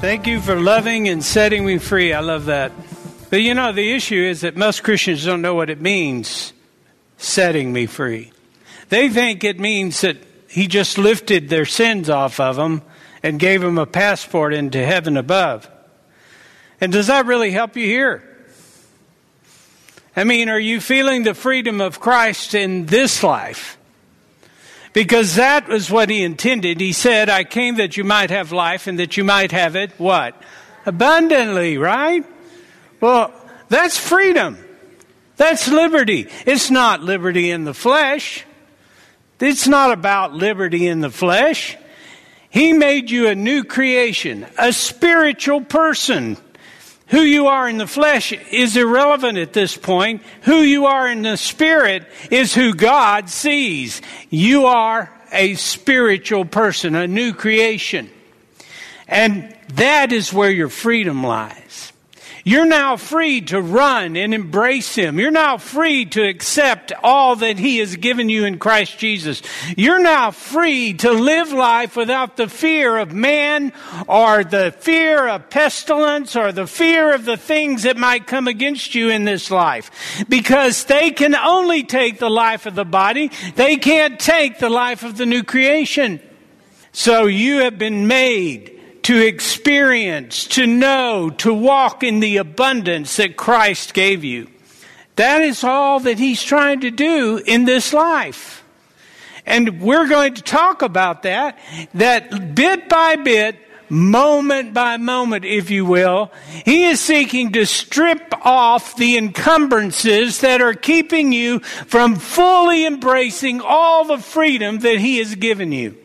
Thank you for loving and setting me free. I love that. But you know, the issue is that most Christians don't know what it means, setting me free. They think it means that He just lifted their sins off of them and gave them a passport into heaven above. And does that really help you here? I mean, are you feeling the freedom of Christ in this life? Because that was what he intended. He said, I came that you might have life and that you might have it, what? Abundantly, right? Well, that's freedom. That's liberty. It's not liberty in the flesh. It's not about liberty in the flesh. He made you a new creation, a spiritual person. Who you are in the flesh is irrelevant at this point. Who you are in the spirit is who God sees. You are a spiritual person, a new creation. And that is where your freedom lies. You're now free to run and embrace Him. You're now free to accept all that He has given you in Christ Jesus. You're now free to live life without the fear of man or the fear of pestilence or the fear of the things that might come against you in this life. Because they can only take the life of the body. They can't take the life of the new creation. So you have been made to experience, to know, to walk in the abundance that Christ gave you. That is all that He's trying to do in this life. And we're going to talk about that, that bit by bit, moment by moment, if you will, He is seeking to strip off the encumbrances that are keeping you from fully embracing all the freedom that He has given you.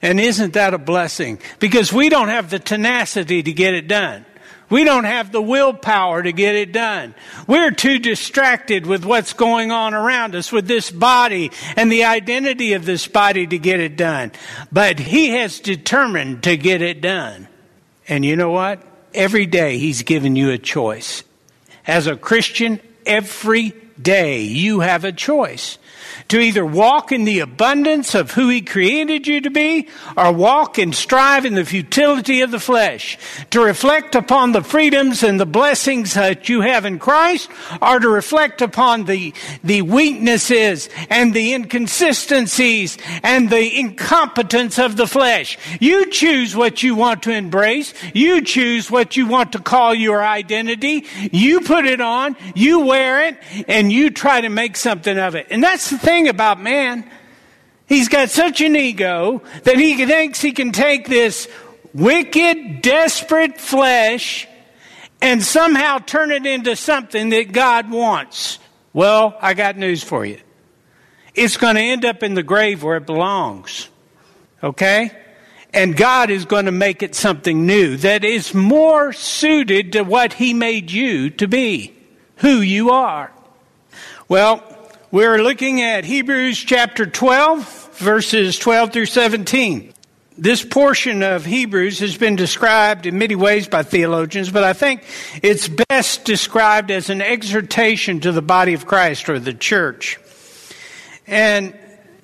And isn't that a blessing? Because we don't have the tenacity to get it done. We don't have the willpower to get it done. We're too distracted with what's going on around us with this body and the identity of this body to get it done. But He has determined to get it done. And you know what? Every day He's given you a choice. As a Christian, every day you have a choice to either walk in the abundance of who He created you to be or walk and strive in the futility of the flesh, to reflect upon the freedoms and the blessings that you have in Christ or to reflect upon the, the weaknesses and the inconsistencies and the incompetence of the flesh. You choose what you want to embrace. You choose what you want to call your identity. You put it on, you wear it, and you try to make something of it. And that's the thing about man. He's got such an ego that he thinks he can take this wicked, desperate flesh and somehow turn it into something that God wants. Well, I got news for you. It's going to end up in the grave where it belongs. Okay? And God is going to make it something new that is more suited to what He made you to be, who you are. Well, we're looking at Hebrews chapter 12, verses 12 through 17. This portion of Hebrews has been described in many ways by theologians, but I think it's best described as an exhortation to the body of Christ or the church. And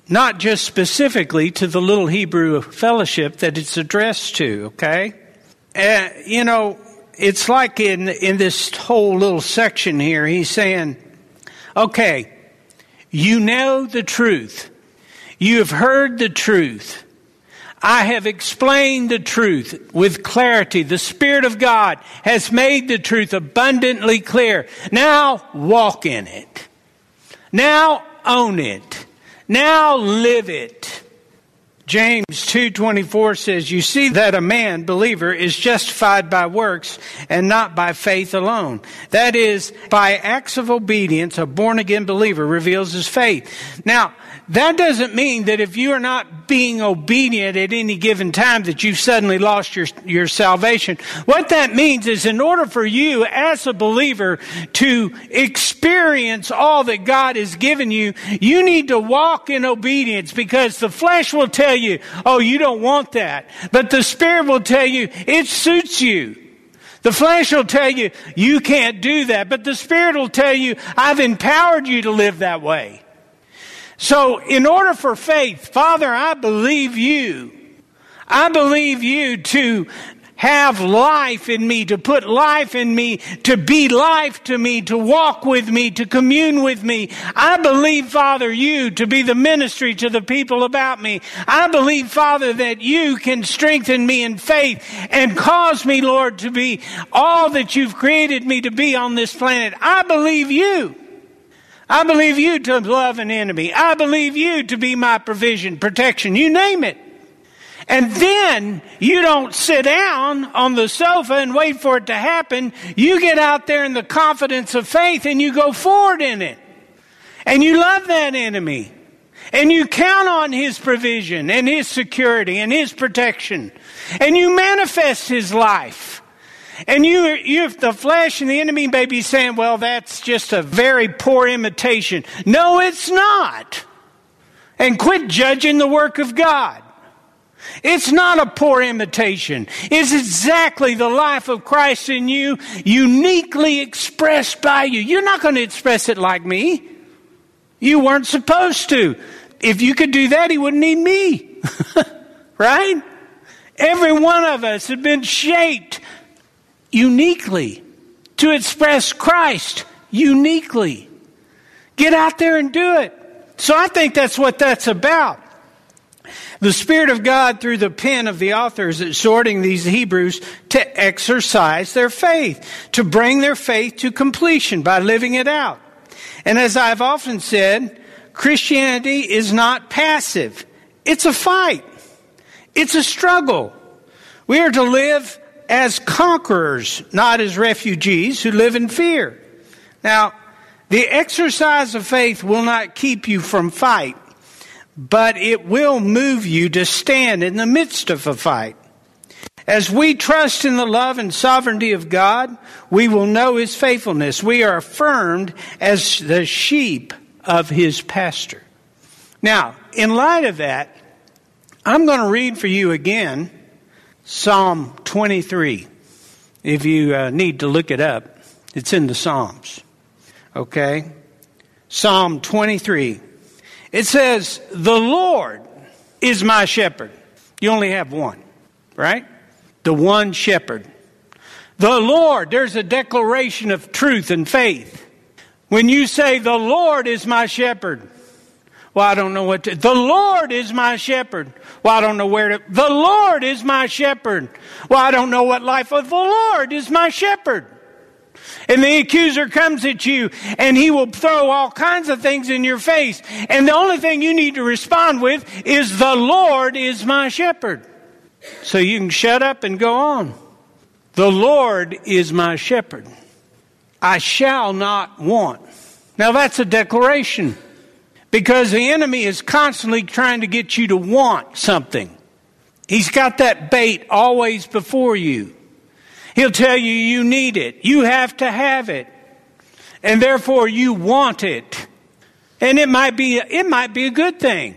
not just specifically to the little Hebrew fellowship that it's addressed to, okay? Uh, you know, it's like in, in this whole little section here, he's saying, okay, you know the truth. You have heard the truth. I have explained the truth with clarity. The Spirit of God has made the truth abundantly clear. Now walk in it. Now own it. Now live it. James 2:24 says, "You see that a man, believer, is justified by works and not by faith alone. That is, by acts of obedience, a born again believer reveals his faith." Now, that doesn't mean that if you are not being obedient at any given time that you've suddenly lost your, your salvation. What that means is in order for you as a believer to experience all that God has given you, you need to walk in obedience because the flesh will tell you, oh, you don't want that. But the spirit will tell you, it suits you. The flesh will tell you, you can't do that. But the spirit will tell you, I've empowered you to live that way. So, in order for faith, Father, I believe you. I believe you to have life in me, to put life in me, to be life to me, to walk with me, to commune with me. I believe, Father, you to be the ministry to the people about me. I believe, Father, that you can strengthen me in faith and cause me, Lord, to be all that you've created me to be on this planet. I believe you. I believe you to love an enemy. I believe you to be my provision, protection, you name it. And then you don't sit down on the sofa and wait for it to happen. You get out there in the confidence of faith and you go forward in it. And you love that enemy. And you count on his provision and his security and his protection. And you manifest his life. And you, you, the flesh and the enemy may be saying, well, that's just a very poor imitation. No, it's not. And quit judging the work of God. It's not a poor imitation. It's exactly the life of Christ in you, uniquely expressed by you. You're not going to express it like me. You weren't supposed to. If you could do that, he wouldn't need me. right? Every one of us had been shaped uniquely, to express Christ uniquely. Get out there and do it. So I think that's what that's about. The Spirit of God, through the pen of the author, is exhorting these Hebrews to exercise their faith, to bring their faith to completion by living it out. And as I've often said, Christianity is not passive. It's a fight. It's a struggle. We are to live as conquerors, not as refugees who live in fear. Now, the exercise of faith will not keep you from fight, but it will move you to stand in the midst of a fight. As we trust in the love and sovereignty of God, we will know His faithfulness. We are affirmed as the sheep of His pasture. Now, in light of that, I'm going to read for you again Psalm 23. If you uh, need to look it up, it's in the Psalms. Okay? Psalm 23. It says, The Lord is my shepherd. You only have one, right? The one shepherd. The Lord, there's a declaration of truth and faith. When you say, The Lord is my shepherd, well, I don't know what to. The Lord is my shepherd. Well, I don't know where to. The Lord is my shepherd. Well, I don't know what life of the Lord is my shepherd. And the accuser comes at you and he will throw all kinds of things in your face. And the only thing you need to respond with is the Lord is my shepherd. So you can shut up and go on. The Lord is my shepherd. I shall not want. Now that's a declaration. Because the enemy is constantly trying to get you to want something. He's got that bait always before you. He'll tell you you need it. You have to have it. And therefore you want it. And it might be, it might be a good thing.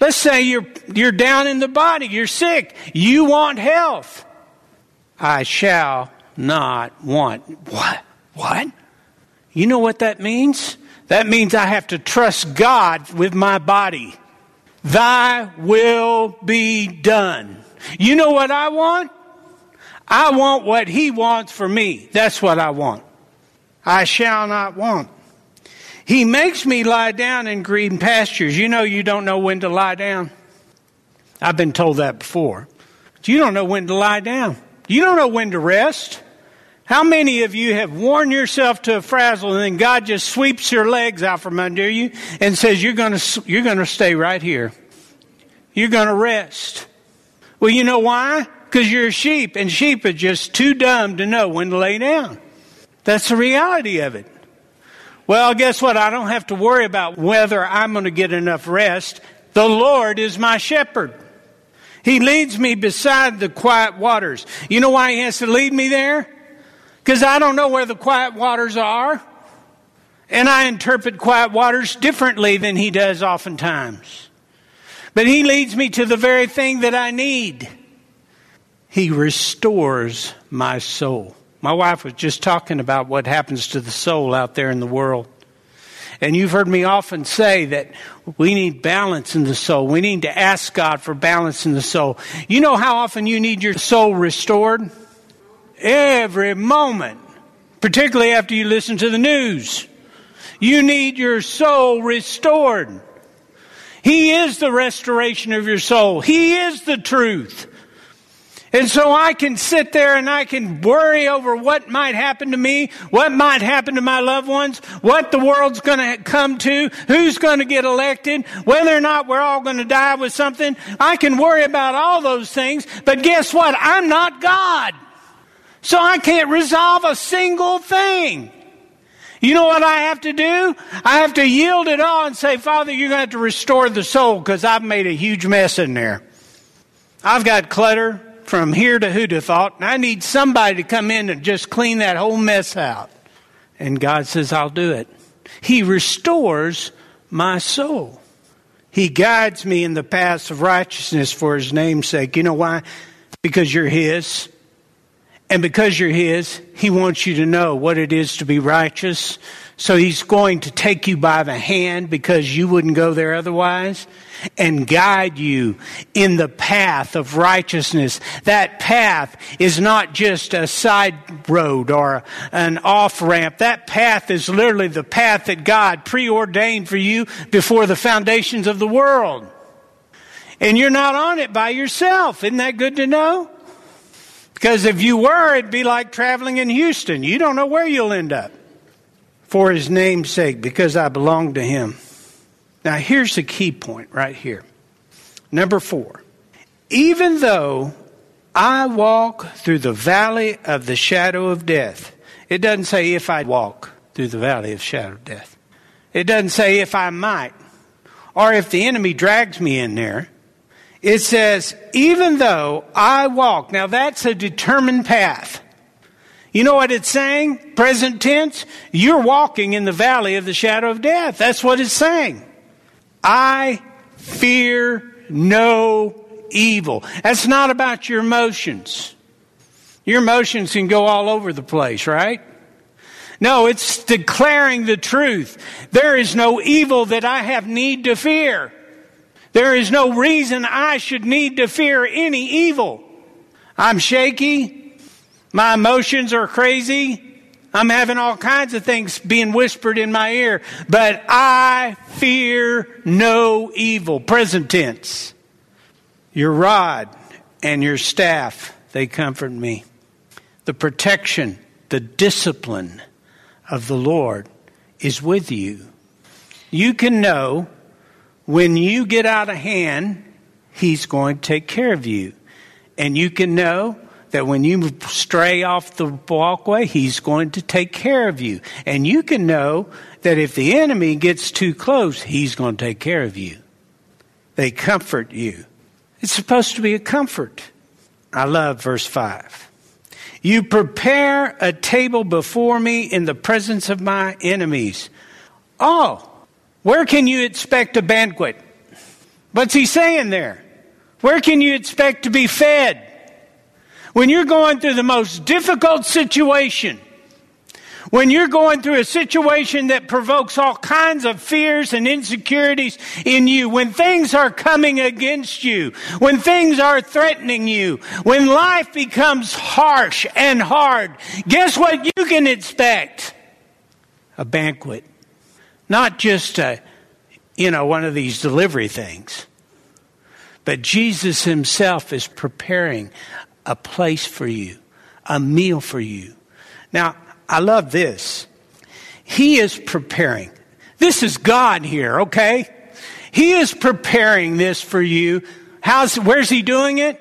Let's say you're, you're down in the body, you're sick, you want health. I shall not want. What? What? You know what that means? That means I have to trust God with my body. Thy will be done. You know what I want? I want what He wants for me. That's what I want. I shall not want. He makes me lie down in green pastures. You know, you don't know when to lie down. I've been told that before. You don't know when to lie down. You don't know when to rest. How many of you have worn yourself to a frazzle and then God just sweeps your legs out from under you and says, you're going to, you're going to stay right here. You're going to rest. Well, you know why? Because you're a sheep and sheep are just too dumb to know when to lay down. That's the reality of it. Well, guess what? I don't have to worry about whether I'm going to get enough rest. The Lord is my shepherd. He leads me beside the quiet waters. You know why He has to lead me there? Because I don't know where the quiet waters are. And I interpret quiet waters differently than He does oftentimes. But He leads me to the very thing that I need. He restores my soul. My wife was just talking about what happens to the soul out there in the world. And you've heard me often say that we need balance in the soul. We need to ask God for balance in the soul. You know how often you need your soul restored? Every moment, particularly after you listen to the news. You need your soul restored. He is the restoration of your soul. He is the truth. And so I can sit there and I can worry over what might happen to me, what might happen to my loved ones, what the world's going to come to, who's going to get elected, whether or not we're all going to die with something. I can worry about all those things, but guess what? I'm not God. So I can't resolve a single thing. You know what I have to do? I have to yield it all and say, Father, you're going to have to restore the soul because I've made a huge mess in there. I've got clutter from here to Hudethot, and I need somebody to come in and just clean that whole mess out. And God says, I'll do it. He restores my soul. He guides me in the paths of righteousness for his name's sake. You know why? Because you're his. And because you're his, he wants you to know what it is to be righteous. So he's going to take you by the hand because you wouldn't go there otherwise and guide you in the path of righteousness. That path is not just a side road or an off ramp. That path is literally the path that God preordained for you before the foundations of the world. And you're not on it by yourself. Isn't that good to know? Because if you were, it'd be like traveling in Houston. You don't know where you'll end up for his name's sake, because I belong to him. Now, here's the key point right here. Number four. Even though I walk through the valley of the shadow of death, it doesn't say if I walk through the valley of shadow of death. It doesn't say if I might, or if the enemy drags me in there. It says, even though I walk. Now that's a determined path. You know what it's saying? Present tense. You're walking in the valley of the shadow of death. That's what it's saying. I fear no evil. That's not about your emotions. Your emotions can go all over the place, right? No, it's declaring the truth. There is no evil that I have need to fear. There is no reason I should need to fear any evil. I'm shaky. My emotions are crazy. I'm having all kinds of things being whispered in my ear, but I fear no evil. Present tense. Your rod and your staff, they comfort me. The protection, the discipline of the Lord is with you. You can know when you get out of hand, He's going to take care of you. And you can know that when you stray off the walkway, He's going to take care of you. And you can know that if the enemy gets too close, He's going to take care of you. They comfort you. It's supposed to be a comfort. I love verse 5. You prepare a table before me in the presence of my enemies. Oh, where can you expect a banquet? What's he saying there? Where can you expect to be fed? when you're going through the most difficult situation, When you're going through a situation that provokes all kinds of fears and insecurities in you, when things are coming against you, when things are threatening you, when life becomes harsh and hard, guess what you can expect? A banquet. Not just a, you know, one of these delivery things. But Jesus himself is preparing a place for you, a meal for you. Now, I love this. He is preparing. This is God here, okay? He is preparing this for you. How's, where's he doing it?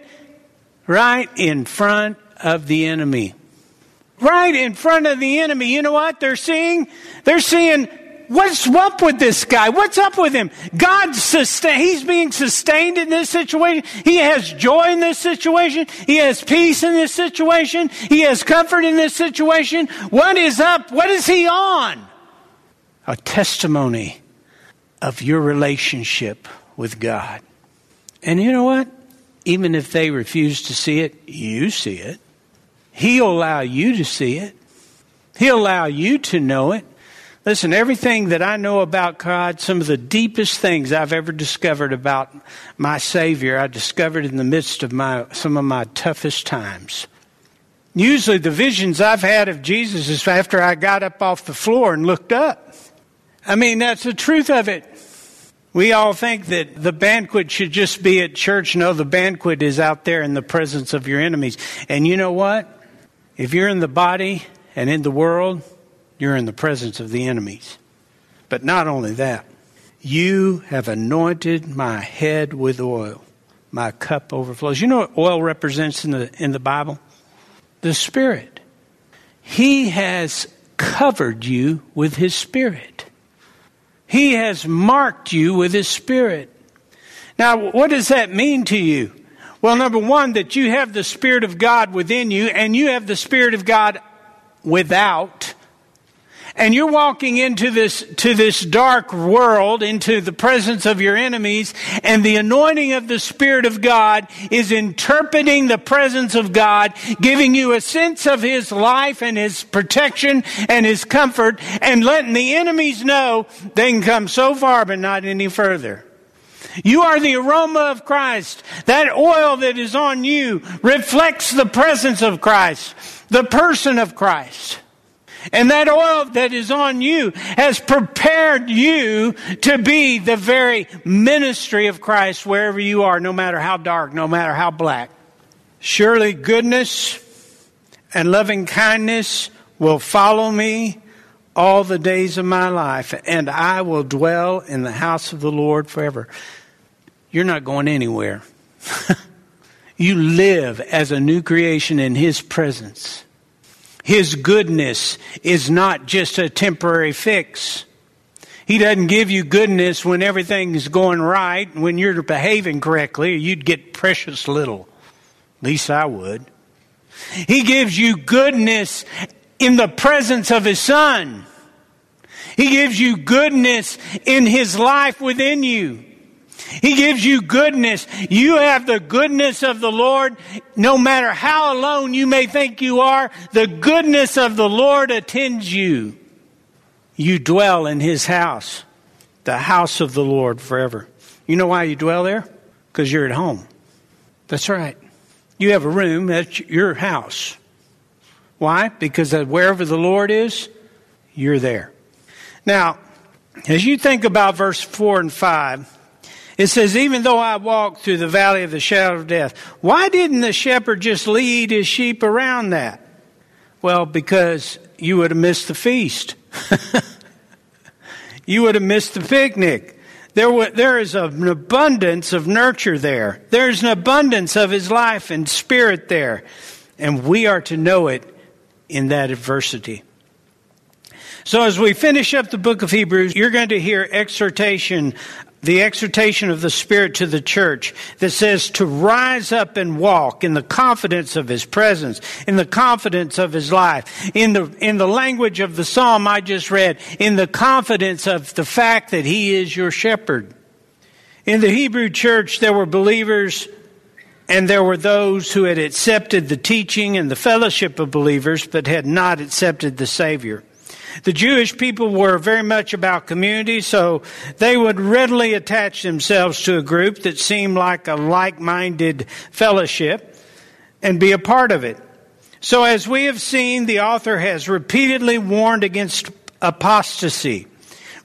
Right in front of the enemy. Right in front of the enemy. You know what they're seeing? They're seeing what's up with this guy? What's up with him? God sustain, he's being sustained in this situation. He has joy in this situation. He has peace in this situation. He has comfort in this situation. What is up? What is he on? A testimony of your relationship with God. And you know what? Even if they refuse to see it, you see it. He'll allow you to see it. He'll allow you to know it. Listen, everything that I know about God, some of the deepest things I've ever discovered about my Savior, I discovered in the midst of my, some of my toughest times. Usually, the visions I've had of Jesus is after I got up off the floor and looked up. I mean, that's the truth of it. We all think that the banquet should just be at church. No, the banquet is out there in the presence of your enemies. And you know what? If you're in the body and in the world, you're in the presence of the enemies. But not only that, you have anointed my head with oil. My cup overflows. You know what oil represents in the, in the Bible? The Spirit. He has covered you with His Spirit. He has marked you with His Spirit. Now, what does that mean to you? Well, number one, that you have the Spirit of God within you and you have the Spirit of God without and you're walking into this, to this dark world, into the presence of your enemies, and the anointing of the Spirit of God is interpreting the presence of God, giving you a sense of His life and His protection and His comfort, and letting the enemies know they can come so far but not any further. You are the aroma of Christ. That oil that is on you reflects the presence of Christ, the person of Christ. And that oil that is on you has prepared you to be the very ministry of Christ wherever you are, no matter how dark, no matter how black. Surely goodness and loving kindness will follow me all the days of my life, and I will dwell in the house of the Lord forever. You're not going anywhere. you live as a new creation in His presence. His goodness is not just a temporary fix. He doesn't give you goodness when everything's going right, when you're behaving correctly. You'd get precious little. At least I would. He gives you goodness in the presence of His Son. He gives you goodness in His life within you. He gives you goodness. You have the goodness of the Lord. No matter how alone you may think you are, the goodness of the Lord attends you. You dwell in His house, the house of the Lord forever. You know why you dwell there? Because you're at home. That's right. You have a room, at your house. Why? Because wherever the Lord is, you're there. Now, as you think about verse 4 and 5, it says, even though I walk through the valley of the shadow of death, why didn't the shepherd just lead his sheep around that? Well, because you would have missed the feast. you would have missed the picnic. There, there is an abundance of nurture there. There's an abundance of his life and spirit there. And we are to know it in that adversity. So as we finish up the book of Hebrews, you're going to hear exhortation the exhortation of the Spirit to the church that says to rise up and walk in the confidence of His presence, in the confidence of His life, in the, in the language of the psalm I just read, in the confidence of the fact that He is your shepherd. In the Hebrew church, there were believers and there were those who had accepted the teaching and the fellowship of believers but had not accepted the Savior. The Jewish people were very much about community, so they would readily attach themselves to a group that seemed like a like minded fellowship and be a part of it. So, as we have seen, the author has repeatedly warned against apostasy,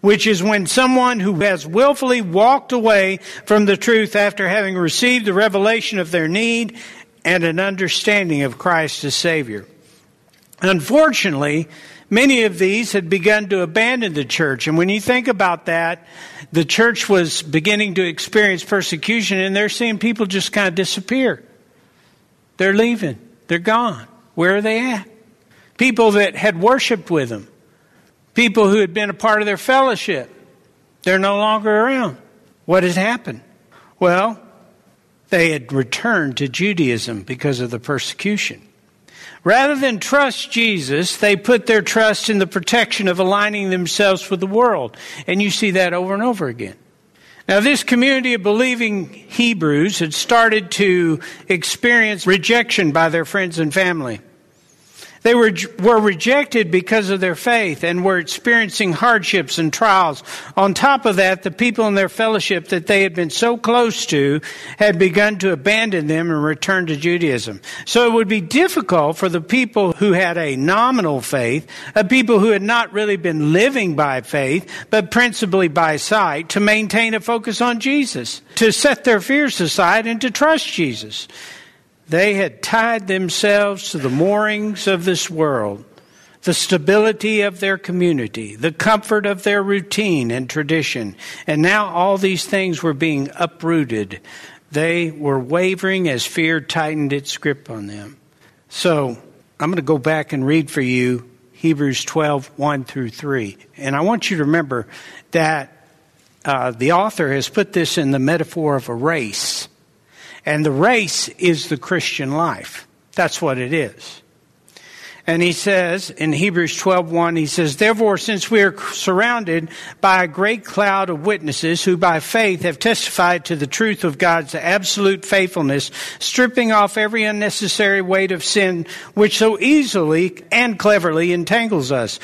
which is when someone who has willfully walked away from the truth after having received the revelation of their need and an understanding of Christ as Savior. Unfortunately, many of these had begun to abandon the church. And when you think about that, the church was beginning to experience persecution, and they're seeing people just kind of disappear. They're leaving, they're gone. Where are they at? People that had worshiped with them, people who had been a part of their fellowship, they're no longer around. What has happened? Well, they had returned to Judaism because of the persecution. Rather than trust Jesus, they put their trust in the protection of aligning themselves with the world. And you see that over and over again. Now, this community of believing Hebrews had started to experience rejection by their friends and family. They were, were rejected because of their faith and were experiencing hardships and trials. On top of that, the people in their fellowship that they had been so close to had begun to abandon them and return to Judaism. So it would be difficult for the people who had a nominal faith, a people who had not really been living by faith, but principally by sight, to maintain a focus on Jesus, to set their fears aside and to trust Jesus. They had tied themselves to the moorings of this world, the stability of their community, the comfort of their routine and tradition. And now all these things were being uprooted. They were wavering as fear tightened its grip on them. So I'm going to go back and read for you Hebrews 12, 1 through 3. And I want you to remember that uh, the author has put this in the metaphor of a race. And the race is the Christian life. That's what it is. And he says in Hebrews 12:1 he says therefore since we are surrounded by a great cloud of witnesses who by faith have testified to the truth of God's absolute faithfulness stripping off every unnecessary weight of sin which so easily and cleverly entangles us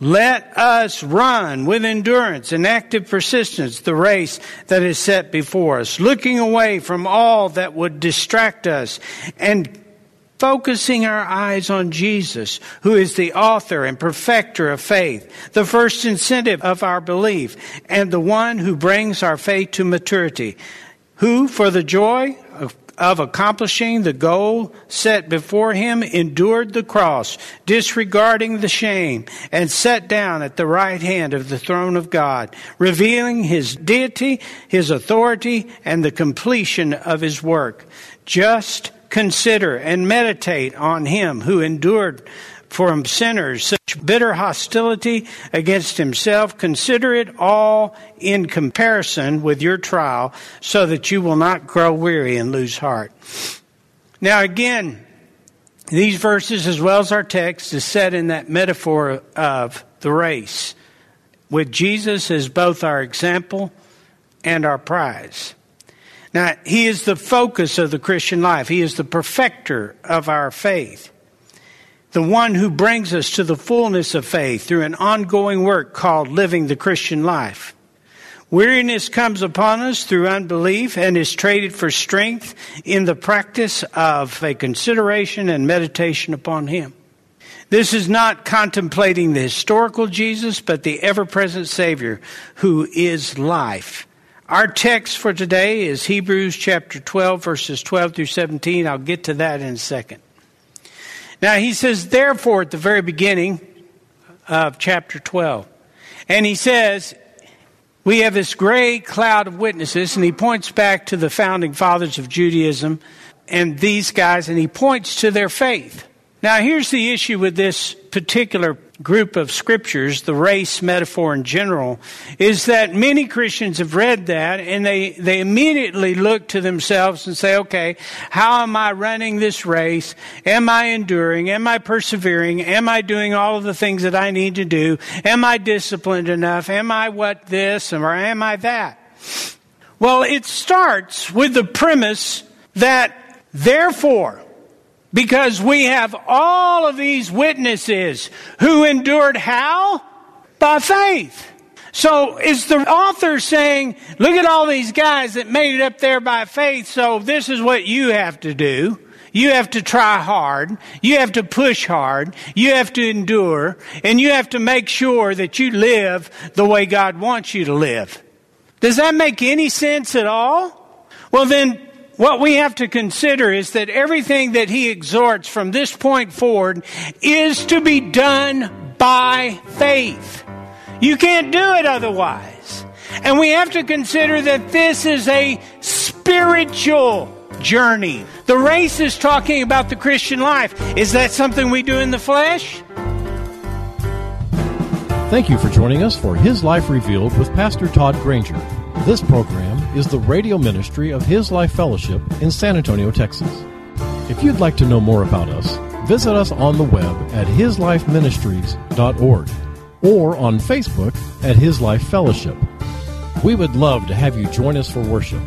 let us run with endurance and active persistence the race that is set before us, looking away from all that would distract us and focusing our eyes on Jesus, who is the author and perfecter of faith, the first incentive of our belief, and the one who brings our faith to maturity, who, for the joy of accomplishing the goal set before him endured the cross, disregarding the shame, and sat down at the right hand of the throne of God, revealing his deity, his authority, and the completion of his work. Just consider and meditate on him who endured from sinners such bitter hostility against himself. Consider it all in comparison with your trial so that you will not grow weary and lose heart. Now, again, these verses, as well as our text, is set in that metaphor of the race, with Jesus as both our example and our prize. Now, He is the focus of the Christian life. He is the perfecter of our faith the one who brings us to the fullness of faith through an ongoing work called living the Christian life. Weariness comes upon us through unbelief and is traded for strength in the practice of a consideration and meditation upon Him. This is not contemplating the historical Jesus, but the ever present Savior who is life. Our text for today is Hebrews chapter 12, verses 12 through 17. I'll get to that in a second. Now he says, therefore, at the very beginning of chapter 12. And he says, we have this great cloud of witnesses, and he points back to the founding fathers of Judaism and these guys, and he points to their faith. Now, here's the issue with this particular group of scriptures, the race metaphor in general, is that many Christians have read that and they, they immediately look to themselves and say, okay, how am I running this race? Am I enduring? Am I persevering? Am I doing all of the things that I need to do? Am I disciplined enough? Am I what this or am I that? Well, it starts with the premise that therefore, because we have all of these witnesses who endured how? By faith. So is the author saying, look at all these guys that made it up there by faith, so this is what you have to do. You have to try hard. You have to push hard. You have to endure. And you have to make sure that you live the way God wants you to live. Does that make any sense at all? Well, then what we have to consider is that everything that he exhorts from this point forward is to be done by faith. You can't do it otherwise. And we have to consider that this is a spiritual journey. The race is talking about the Christian life. Is that something we do in the flesh? Thank you for joining us for His Life Revealed with Pastor Todd Granger. This program is the radio ministry of His Life Fellowship in San Antonio, Texas. If you'd like to know more about us, visit us on the web at hislifeministries.org or on Facebook at His Life Fellowship. We would love to have you join us for worship.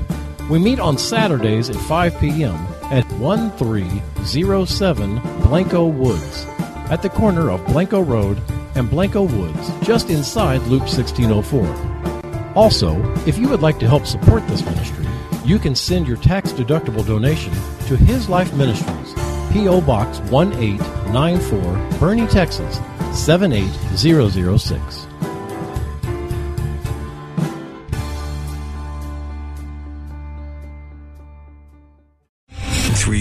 We meet on Saturdays at 5 p.m. at 1307 Blanco Woods, at the corner of Blanco Road and Blanco Woods, just inside Loop 1604. Also, if you would like to help support this ministry, you can send your tax deductible donation to His Life Ministries, P.O. Box 1894, Boerne, Texas 78006.